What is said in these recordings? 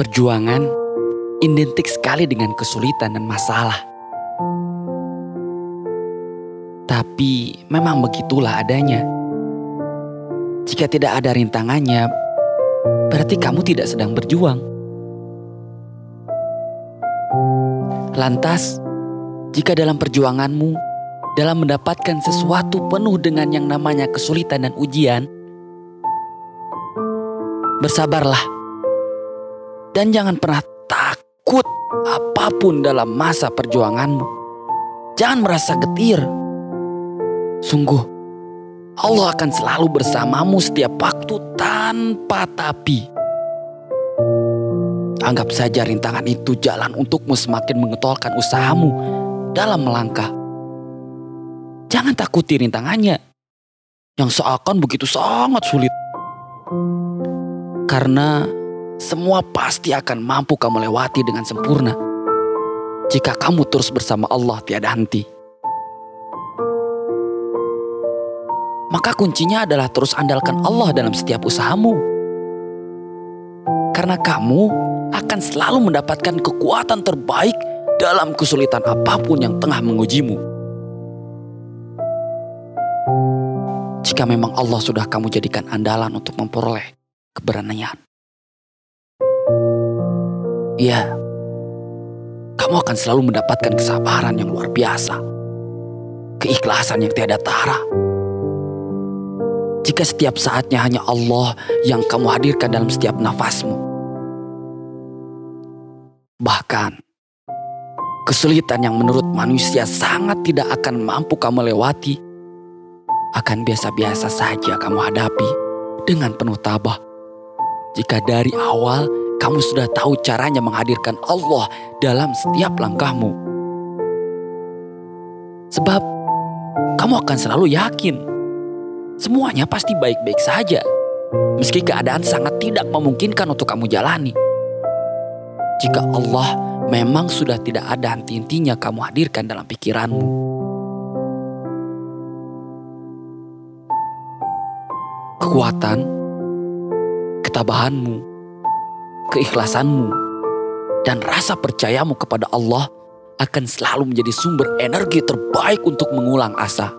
Perjuangan identik sekali dengan kesulitan dan masalah. Tapi memang begitulah adanya. Jika tidak ada rintangannya, berarti kamu tidak sedang berjuang. Lantas, jika dalam perjuanganmu, dalam mendapatkan sesuatu penuh dengan yang namanya kesulitan dan ujian, bersabarlah dan jangan pernah takut apa pun dalam masa perjuanganmu. Jangan merasa getir. Sungguh, Allah akan selalu bersamamu setiap waktu tanpa tapi. Anggap saja rintangan itu jalan untukmu semakin mengetolkan usahamu dalam melangkah. Jangan takuti rintangannya yang seakan begitu sangat sulit. Karena semua pasti akan mampu kamu lewati dengan sempurna. Jika kamu terus bersama Allah tiada henti. Maka kuncinya adalah terus andalkan Allah dalam setiap usahamu. Karena kamu akan selalu mendapatkan kekuatan terbaik dalam kesulitan apa pun yang tengah mengujimu. Jika memang Allah sudah kamu jadikan andalan untuk memperoleh keberanian. Ya, kamu akan selalu mendapatkan kesabaran yang luar biasa. Keikhlasan yang tiada tara. Jika setiap saatnya hanya Allah yang kamu hadirkan dalam setiap nafasmu. Bahkan, kesulitan yang menurut manusia sangat tidak akan mampu kamu lewati, akan biasa-biasa saja kamu hadapi dengan penuh tabah jika dari awal kamu sudah tahu caranya menghadirkan Allah dalam setiap langkahmu. Sebab kamu akan selalu yakin semuanya pasti baik-baik saja. Meski keadaan sangat tidak memungkinkan untuk kamu jalani. Jika Allah memang sudah tidak ada henti-hentinya kamu hadirkan dalam pikiranmu. Kekuatan ketabahanmu, keikhlasanmu, dan rasa percayamu kepada Allah akan selalu menjadi sumber energi terbaik untuk mengulang asa.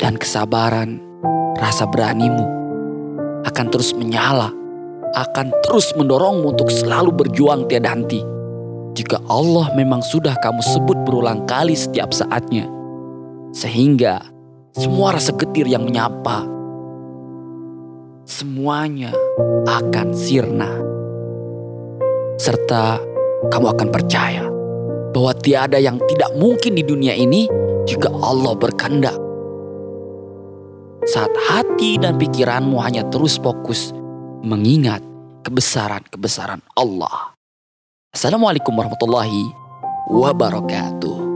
Dan kesabaran, rasa beranimu akan terus menyala, akan terus mendorongmu untuk selalu berjuang tiada henti. Jika Allah memang sudah kamu sebut berulang kali setiap saatnya, sehingga semua rasa getir yang menyapa semuanya akan sirna. Serta kamu akan percaya bahwa tiada yang tidak mungkin di dunia ini jika Allah berkehendak. Saat hati dan pikiranmu hanya terus fokus mengingat kebesaran-kebesaran Allah. Assalamualaikum warahmatullahi wabarakatuh.